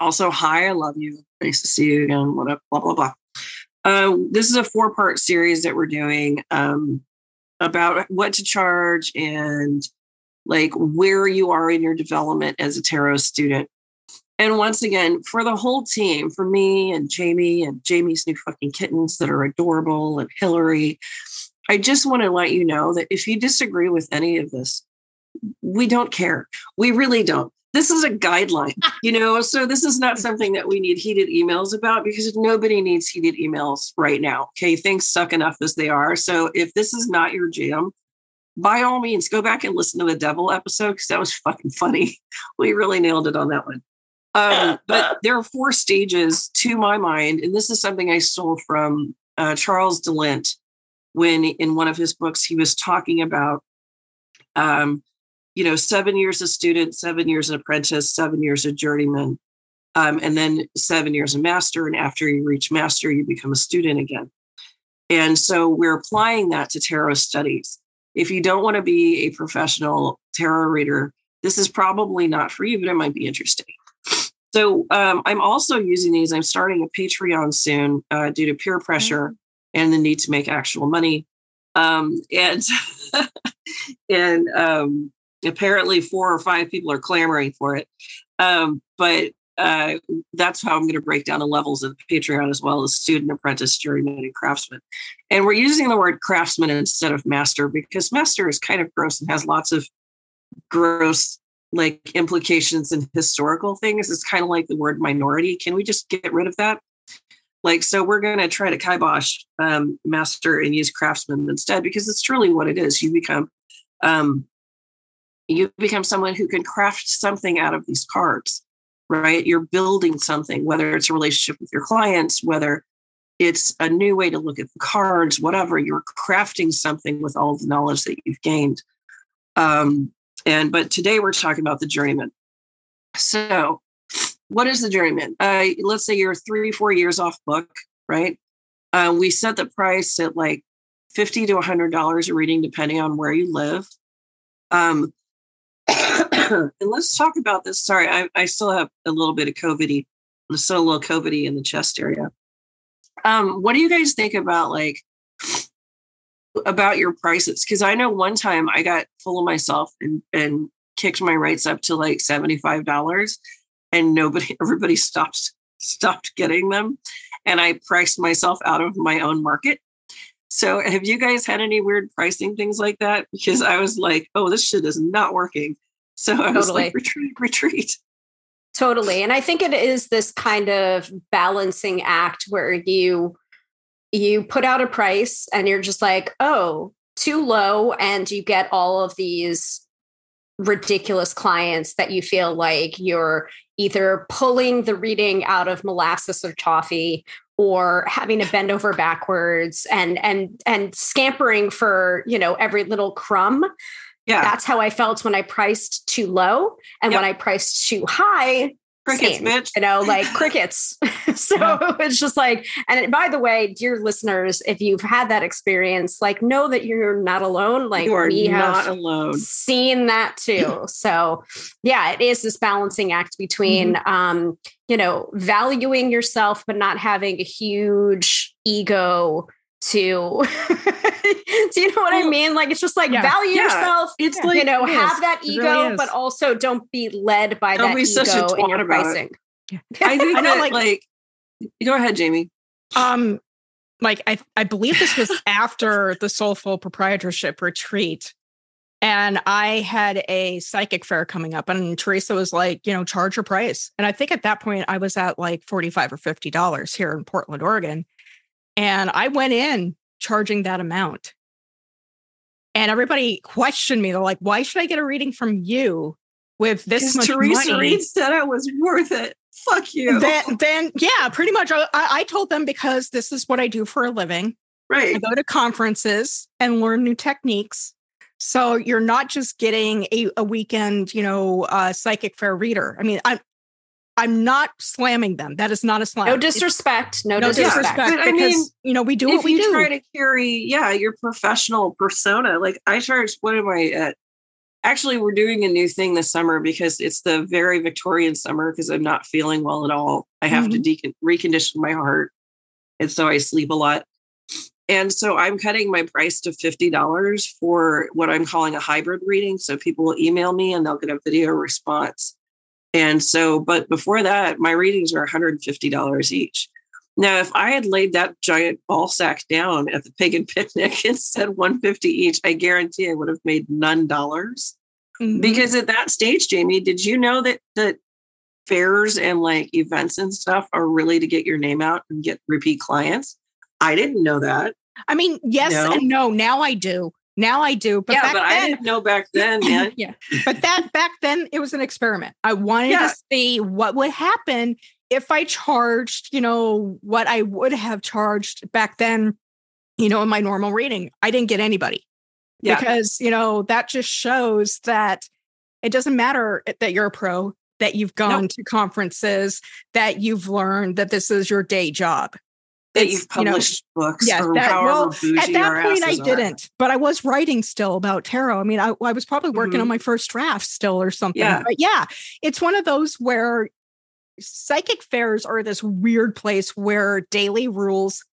also hi, I love you, nice to see you again, what up, blah blah blah. Uh, this is a four part series that we're doing um, about what to charge and like where you are in your development as a tarot student. And once again, for the whole team, for me and Jaymi and Jaymi's new fucking kittens that are adorable and Hillary, I just want to let you know that if you disagree with any of this, we don't care. We really don't. This is a guideline, you know, so this is not something that we need heated emails about because nobody needs heated emails right now. Okay. Things suck enough as they are. So if this is not your jam, by all means, go back and listen to the devil episode because that was fucking funny. We really nailed it on that one. Um, but there are four stages to my mind, and this is something I stole from uh, Charles DeLint when in one of his books he was talking about um, you know, seven years a student, seven years an apprentice, seven years a journeyman, um, and then seven years a master. And after you reach master, you become a student again. And so we're applying that to tarot studies. If you don't want to be a professional tarot reader, this is probably not for you, but it might be interesting. So um, I'm also using these. I'm starting a Patreon soon uh, due to peer pressure mm-hmm. and the need to make actual money. Um, and and um, apparently four or five people are clamoring for it. Um, but uh, that's how I'm going to break down the levels of Patreon as well as student, apprentice, journeyman, and craftsman. And we're using the word craftsman instead of master because master is kind of gross and has lots of gross like implications and historical things. It's kind of like the word minority. Can we just get rid of that? Like, so we're going to try to kibosh um, master and use craftsman instead because it's truly what it is. You become um, you become someone who can craft something out of these cards right? You're building something whether it's a relationship with your clients whether it's a new way to look at the cards whatever you're crafting something with all the knowledge that you've gained. Um, and but today we're talking about the journeyman. So what is the journeyman? Uh, let's say you're three four years off book right? Uh, we set the price at like 50 to 100 dollars a reading depending on where you live. Um, and let's talk about this. Sorry, I, I still have a little bit of COVIDy, still a little COVIDy in the chest area. Um, what do you guys think about like about your prices? Because I know one time I got full of myself and and kicked my rates up to like seventy five dollars, and nobody, everybody stopped stopped getting them, and I priced myself out of my own market. So, have you guys had any weird pricing things like that? Because I was like, oh, this shit is not working. So I was like, retreat, retreat. Totally. And I think it is this kind of balancing act where you you put out a price and you're just like, oh, too low. And you get all of these ridiculous clients that you feel like you're either pulling the reading out of molasses or toffee or having to bend over backwards and and and scampering for you know every little crumb yeah. That's how I felt when I priced too low. And yep. when I priced too high, crickets, same, bitch. You know, like crickets. so yeah. it's just like, and by the way, dear listeners, if you've had that experience, like know that you're not alone. Like you are we not have alone. Seen that too. so yeah, it is this balancing act between mm-hmm. um, you know, valuing yourself, but not having a huge ego to do you know what well, I mean? Like it's just like yeah, value yeah. yourself. It's like you know, have that ego, really but also don't be led by don't that be such ego a in your pricing. Yeah. I think I know, that, like, like go ahead, Jaymi. Um like I I believe this was after the soulful proprietorship retreat. And I had a psychic fair coming up, and Theresa was like, you know, charge your price. And I think at that point I was at like 45 or $50 here in Portland, Oregon. And I went in charging that amount. And everybody questioned me. They're like, why should I get a reading from you with this much Theresa money? Reed said I was worth it. fuck you. Then, then yeah, pretty much. I, I told them because this is what I do for a living. Right. I go to conferences and learn new techniques. So you're not just getting a, a weekend, you know, uh, psychic fair reader. I mean, I'm I'm not slamming them. That is not a slam. No It's- disrespect. No, no disrespect. disrespect, But I mean, you know we do if what we you do. try to carry, yeah, your professional persona. Like I charge. What am I at? Actually, we're doing a new thing this summer because it's the very Victorian summer because I'm not feeling well at all. I have to mm-hmm. decon- recondition my heart, and so I sleep a lot. And so I'm cutting my price to $50 for what I'm calling a hybrid reading. So people will email me and they'll get a video response. And so, but before that, my readings are $150 each. Now, if I had laid that giant ball sack down at the pagan picnic and said 150 each, I guarantee I would have made none dollars. Mhm. Because at that stage, Jaymi, did you know that that fairs and like events and stuff are really to get your name out and get repeat clients? I didn't know that. I mean, yes No. and no. Now I do. Now I do. But yeah, back but I didn't know back then, man. yeah. But that back then it was an experiment. I wanted Yeah. to see what would happen if I charged, you know, what I would have charged back then, you know, in my normal reading. I didn't get anybody. Yeah. Because, you know, that just shows that it doesn't matter that you're a pro, that you've gone to conferences, that you've learned that this is your day job. That you've you know, published books yes, or that- however well, bougie at that point i didn't but i was writing still about tarot i mean i, I was probably working on Mhm. my first draft still or something Yeah. but yeah it's one of those where psychic fairs are this weird place where daily rules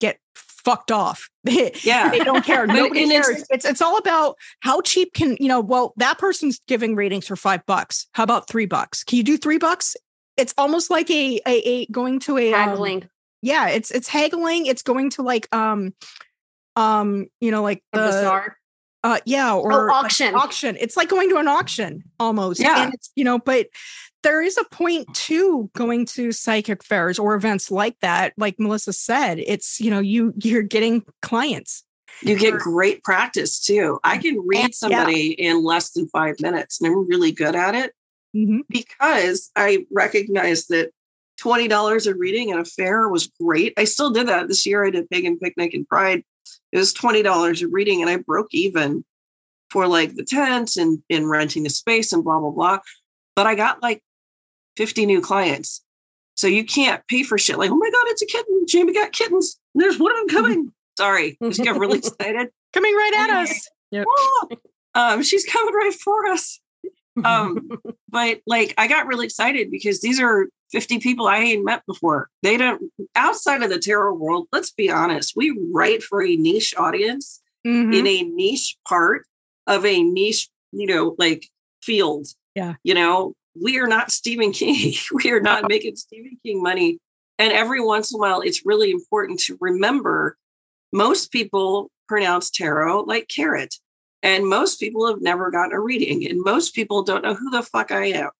get fucked off Yeah. they don't care nobody and it's- cares it's, it's all about how cheap can you know well that person's giving readings for five bucks how about three bucks can you do three bucks it's almost like a a, a going to a um, Haggling. Yeah it's it's haggling it's going to like um um you know like the bazaar. uh yeah or like auction. auction it's like going to an auction almost Yeah. and it's you know but there is a point to going to psychic fairs or events like that like melissa said it's you know you you're getting clients You get great practice too. I can read somebody in less than five minutes and I'm really good at it Mhm. because I recognize that $20 a reading at a fair was great. I still did that this year. I did Pagan Picnic and Pride. It was $20 a reading and I broke even for like the tent and, and renting the space and blah, blah, blah. But I got like 50 new clients. So you can't pay for shit like, oh my God, it's a kitten. Jaymi got kittens. There's one of them coming. Sorry. Just got really excited. coming right at us Yep. Oh, um, she's coming right for us. Um, but like I got really excited because these are 50 people I ain't met before. They don't outside of the tarot world, let's be honest, we write for a niche audience Mhm. in a niche part of a niche, you know, like field. Yeah. You know, we are not Stephen King. we are not making Stephen King money. And every once in a while, it's really important to remember most people pronounce tarot like carrot. And most people have never gotten a reading. And most people don't know who the fuck I am.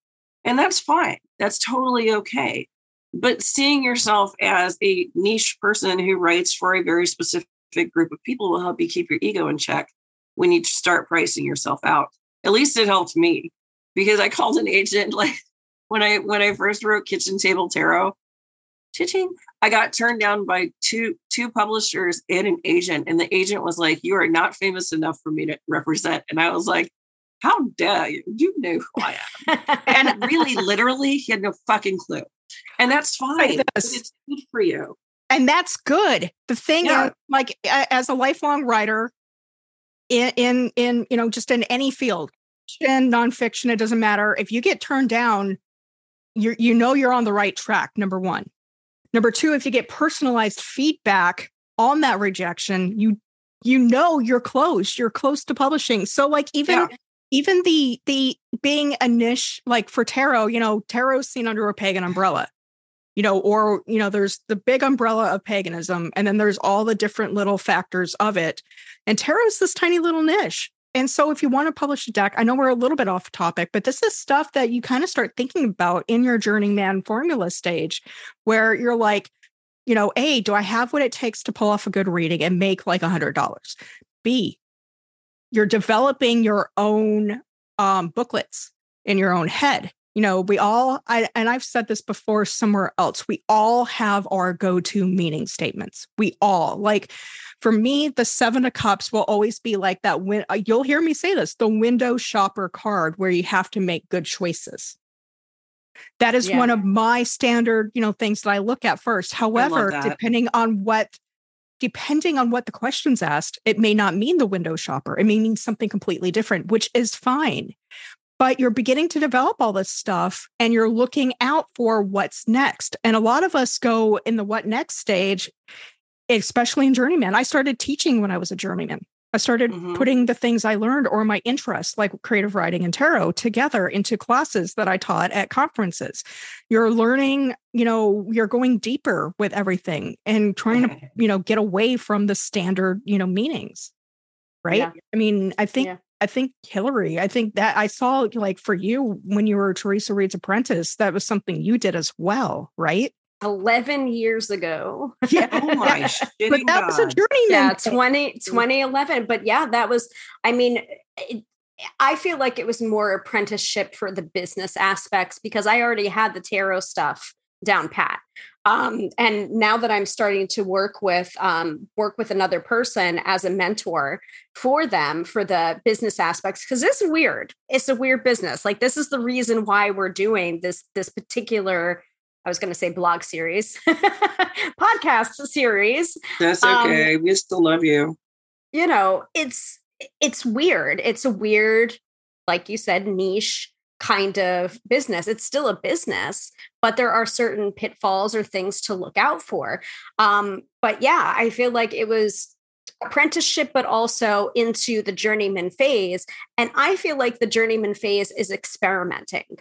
And that's fine. That's totally okay. But seeing yourself as a niche person who writes for a very specific group of people will help you keep your ego in check when you start pricing yourself out. At least it helped me because I called an agent like when I when I first wrote Kitchen Table Tarot. Ching, I got turned down by two two publishers and an agent, and the agent was like, "You are not famous enough for me to represent." And I was like, "How dare you? You know who I am." And really, literally, he had no fucking clue, and that's fine. It's good for you. and that's good the thing Yeah. is like as a lifelong writer in in in you know just in any field fiction nonfiction it doesn't matter if you get turned down you you know you're on the right track number one number two if you get personalized feedback on that rejection you you know you're close you're close to publishing. So like even Yeah. even the the being a niche like for tarot you know tarot's seen under a pagan umbrella you know or you know there's the big umbrella of paganism and then there's all the different little factors of it. And tarot's this tiny little niche and so if you want to publish a deck i know we're a little bit off topic but this is stuff that you kind of start thinking about in your journeyman formula stage where you're like you know a do i have what it takes to pull off a good reading and make like a hundred dollars? B you're developing your own um, booklets in your own head you know we all I, and i've said this before somewhere else we all have our go-to meaning statements. We all like for me the seven of cups will always be like that when uh, you'll hear me say this the window shopper card where you have to make good choices. That is Yeah. one of my standard you know things that i look at first. However depending on what depending on what the question's asked it may not mean the window shopper. It may mean something completely different which is fine but you're beginning to develop all this stuff and you're looking out for what's next. And a lot of us go in the what next stage, especially in journeyman. I started teaching when I was a journeyman. I started Mhm. putting the things I learned or my interests, like creative writing and tarot, together into classes that I taught at conferences. You're learning, you know, you're going deeper with everything and trying to, you know, get away from the standard, you know, meanings. Right. Yeah. I mean, I think Yeah. I think Hillary, I think that I saw like for you when you were Theresa Reed's apprentice, that was something you did as well, right? 11 years ago. Yeah. Oh my But shitting that was a God. journeyman. yeah thing. 20 2011 but yeah that was i mean it, i feel like it was more apprenticeship for the business aspects because i already had the tarot stuff down pat. Um, and now that i'm starting to work with um, work with another person as a mentor for them for the business aspects because it's weird. It's a weird business. Like this is the reason why we're doing this this particular i was going to say blog series podcast series. That's um, okay. we still love you. you know it's it's weird. It's a weird like you said niche kind of business. It's still a business but there are certain pitfalls or things to look out for. Um but yeah i feel like it was apprenticeship but also into the journeyman phase. And i feel like the journeyman phase is experimenting.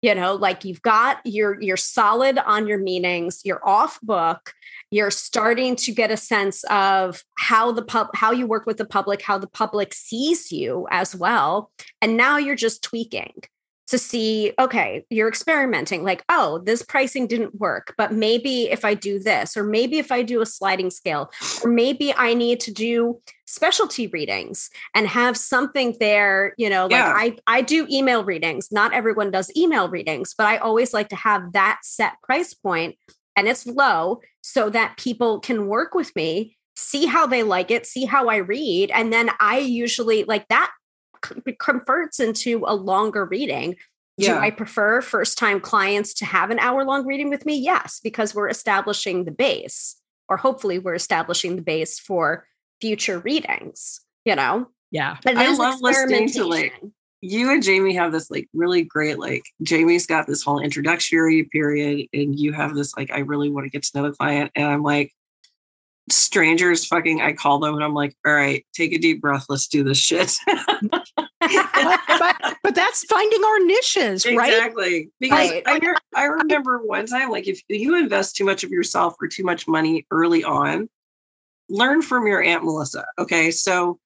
You know like you've got you're you're solid on your meanings you're off book you're starting to get a sense of how the pub how you work with the public how the public sees you as well. And now you're just tweaking to see okay you're experimenting like oh this pricing didn't work but maybe if i do this or maybe if i do a sliding scale or maybe i need to do specialty readings and have something there you know like Yeah. i i do email readings not everyone does email readings but i always like to have that set price point and it's low so that people can work with me see how they like it see how i read and then i usually like that converts into a longer reading do Yeah. i prefer first time clients to have an hour long reading with me yes because we're establishing the base or hopefully we're establishing the base for future readings you know Yeah. but I love listening to, like, you and Jaymi have this like really great like Jaymi's got this whole introductory period and you have this like I really want to get to know the client and I'm like strangers fucking I call them and I'm like all right take a deep breath let's do this shit but, but, but that's finding our niches, right? exactly because Right. I, I remember one time like if you invest too much of yourself or too much money early on learn from your aunt Melissa okay so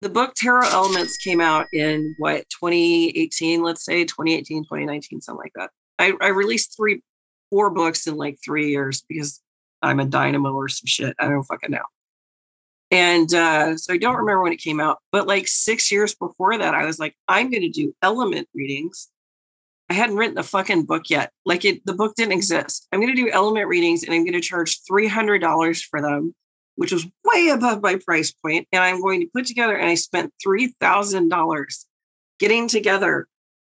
the book Tarot Elements came out in what 2018, let's say 2018, 2019, something like that. I, I released three, four books in like three years because I'm a dynamo or some shit. I don't fucking know. And uh, so I don't remember when it came out, but like six years before that, I was like, I'm going to do element readings. I hadn't written a fucking book yet. Like it, the book didn't exist. I'm going to do element readings and I'm going to charge $300 for them which was way above my price point. and I'm going to put together. And I spent three thousand dollars getting together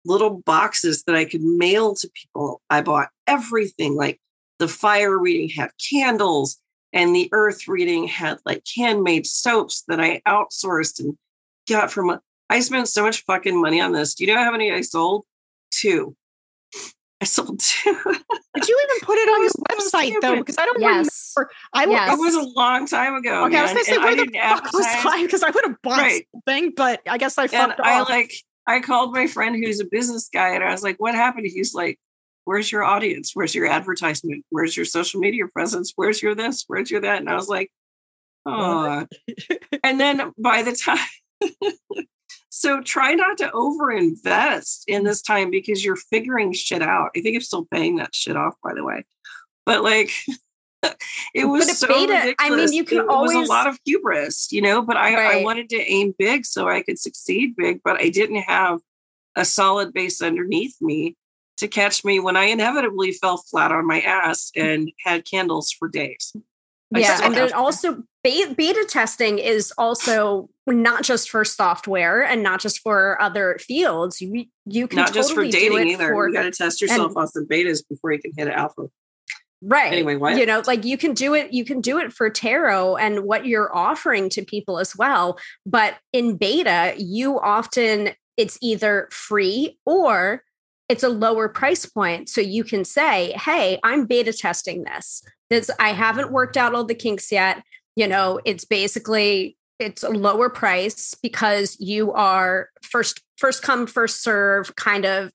little boxes that I could mail to people. I bought everything, like the fire reading had candles, and the earth reading had like handmade soaps that I outsourced and got from. I spent so much fucking money on this. Do you know how many I sold? Two. I sold two. Did you even put it on your That was website though? Because I don't yes remember. I will. Yes. It was a long time ago. Okay, I was gonna say and where the fuck was advertise. I? Because I would have bought Right. something, but I guess I and fucked I like I called my friend who's a business guy and I was like, what happened? He's like, Where's your audience? Where's your advertisement? Where's your social media presence? Where's your this? Where's your that? And I was like, oh. and then by the time so try not to overinvest in this time because you're figuring shit out. I think I'm still paying that shit off, by the way. But like it was so beta- I mean, you can it, it was always- a lot of hubris, you know. But I, I wanted to aim big so I could succeed big, but I didn't have a solid base underneath me to catch me when I inevitably fell flat on my ass and had candles for days. I yeah, and then also beta, testing is also not just for software and not just for other fields. You you can not totally just for dating either. For, you got to test yourself and, on some betas before you can hit alpha. Right. Anyway, what? You know, like you can do it, you can do it for tarot and what you're offering to people as well. But in beta, you often it's either free or it's a lower price point. So you can say, hey, I'm beta testing this. This I haven't worked out all the kinks yet. You know, it's basically it's a lower price because you are first first come first serve kind of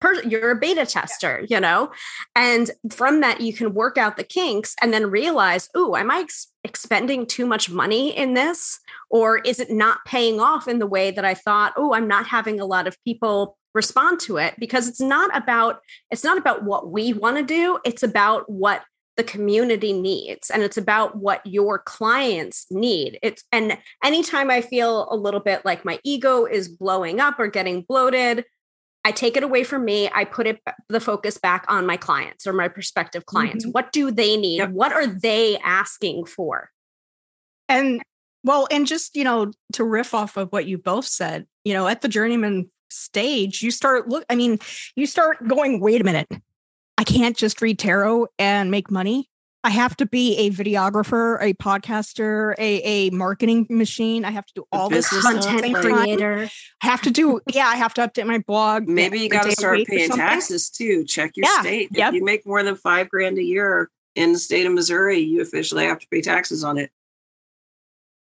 per- you're a beta tester you know and from that you can work out the kinks and then realize oh am i ex- expending too much money in this or is it not paying off in the way that i thought oh i'm not having a lot of people respond to it because it's not about it's not about what we want to do it's about what the community needs and it's about what your clients need it's and anytime i feel a little bit like my ego is blowing up or getting bloated i take it away from me i put it the focus back on my clients or my prospective clients mm-hmm. what do they need yep. what are they asking for and well and just you know to riff off of what you both said you know at the journeyman stage you start look i mean you start going wait a minute I can't just read tarot and make money. I have to be a videographer, a podcaster, a, a marketing machine. I have to do all this content creator. I have to do, yeah, I have to update my blog. Maybe you got to start paying taxes too. Check your yeah, state. Yep. If you make more than five grand a year in the state of Missouri, you officially have to pay taxes on it.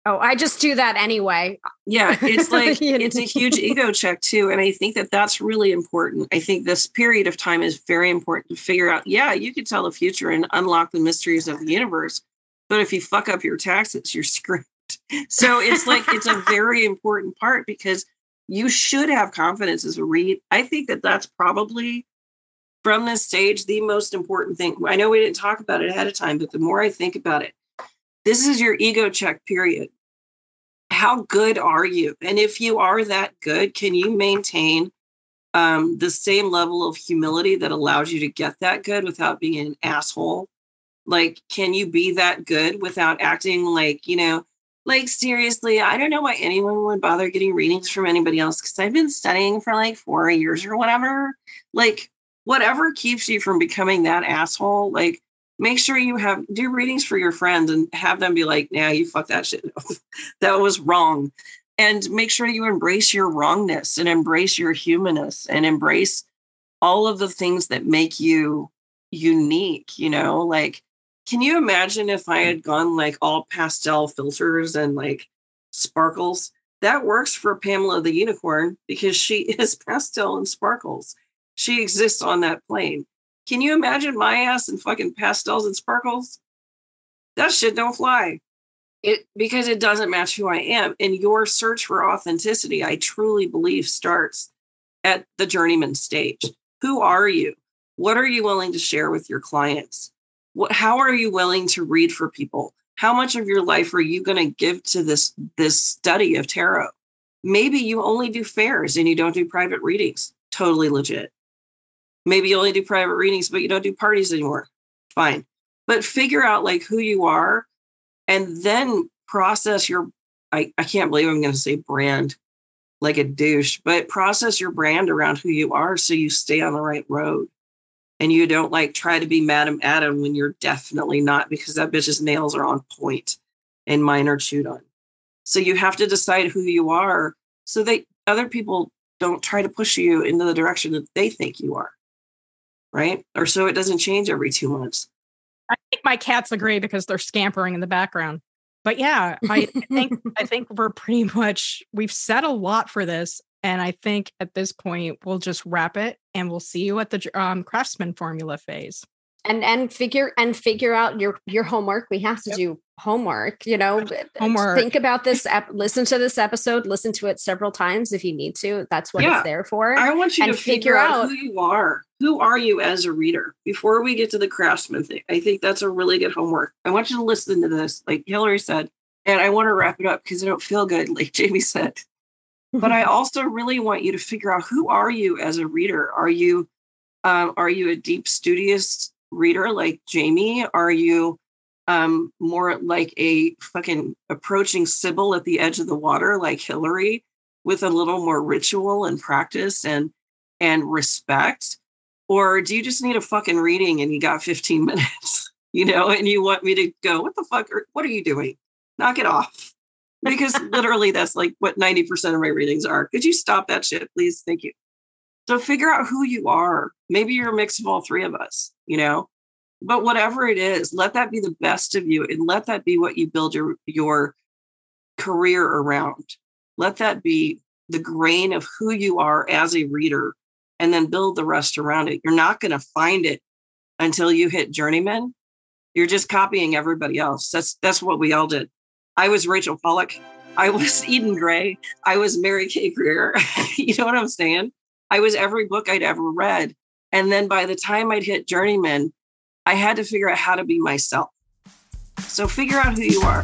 Oh, I just do that anyway. Yeah, it's like it's a huge ego check too, and I think that that's really important. I think this period of time is very important to figure out. Yeah, you can tell the future and unlock the mysteries of the universe, but if you fuck up your taxes, you're screwed. So it's like it's a very important part because you should have confidence as a read. I think that that's probably from this stage the most important thing. I know we didn't talk about it ahead of time, but the more I think about it, this is your ego check period. How good are you? And if you are that good, can you maintain um, the same level of humility that allows you to get that good without being an asshole? Like, can you be that good without acting like, you know, like seriously, I don't know why anyone would bother getting readings from anybody else because I've been studying for like four years or whatever. Like, whatever keeps you from becoming that asshole, like, make sure you have do readings for your friends and have them be like, "Yeah, you fucked that shit. that was wrong." And make sure you embrace your wrongness and embrace your humanness and embrace all of the things that make you unique, you know? Like can you imagine if I had gone like all pastel filters and like sparkles? That works for Pamela the unicorn because she is pastel and sparkles. She exists on that plane. Can you imagine my ass in fucking pastels and sparkles? That shit don't fly. It because it doesn't match who I am. And your search for authenticity, I truly believe, starts at the journeyman stage. Who are you? What are you willing to share with your clients? What how are you willing to read for people? How much of your life are you going to give to this this study of tarot? Maybe you only do fairs and you don't do private readings. Totally legit. Maybe you only do private readings, but you don't do parties anymore. Fine. But figure out like who you are and then process your I, I can't believe I'm going to say brand like a douche, but process your brand around who you are so you stay on the right road and you don't like try to be Madam Adam when you're definitely not because that bitch's nails are on point and mine are chewed on. So you have to decide who you are so that other people don't try to push you into the direction that they think you are right? Or so it doesn't change every two months. I think my cats agree because they're scampering in the background. But yeah, I think I think we're pretty much we've said a lot for this, and I think at this point we'll just wrap it, and we'll see you at the um, craftsman formula phase and and figure and figure out your your homework we have to yep. do homework you know homework. think about this ep- listen to this episode listen to it several times if you need to that's what yeah. it's there for i want you and to figure, figure out, out who you are who are you as a reader before we get to the craftsman thing i think that's a really good homework i want you to listen to this like hillary said and i want to wrap it up because i don't feel good like jaymi said but i also really want you to figure out who are you as a reader are you Um, are you a deep, studious reader like Jaymi? Are you um, more like a fucking approaching Sybil at the edge of the water like Hillary with a little more ritual and practice and and respect? Or do you just need a fucking reading and you got 15 minutes, you know, and you want me to go, what the fuck? Are, what are you doing? Knock it off. Because literally that's like what 90% of my readings are. Could you stop that shit, please? Thank you. So figure out who you are. Maybe you're a mix of all three of us, you know? But whatever it is, let that be the best of you and let that be what you build your your career around. Let that be the grain of who you are as a reader and then build the rest around it. You're not going to find it until you hit journeyman. You're just copying everybody else. That's that's what we all did. I was Rachel Pollack. I was Eden Gray. I was Mary K. Greer. you know what I'm saying? I was every book I'd ever read. And then by the time I'd hit Journeyman, I had to figure out how to be myself. So figure out who you are.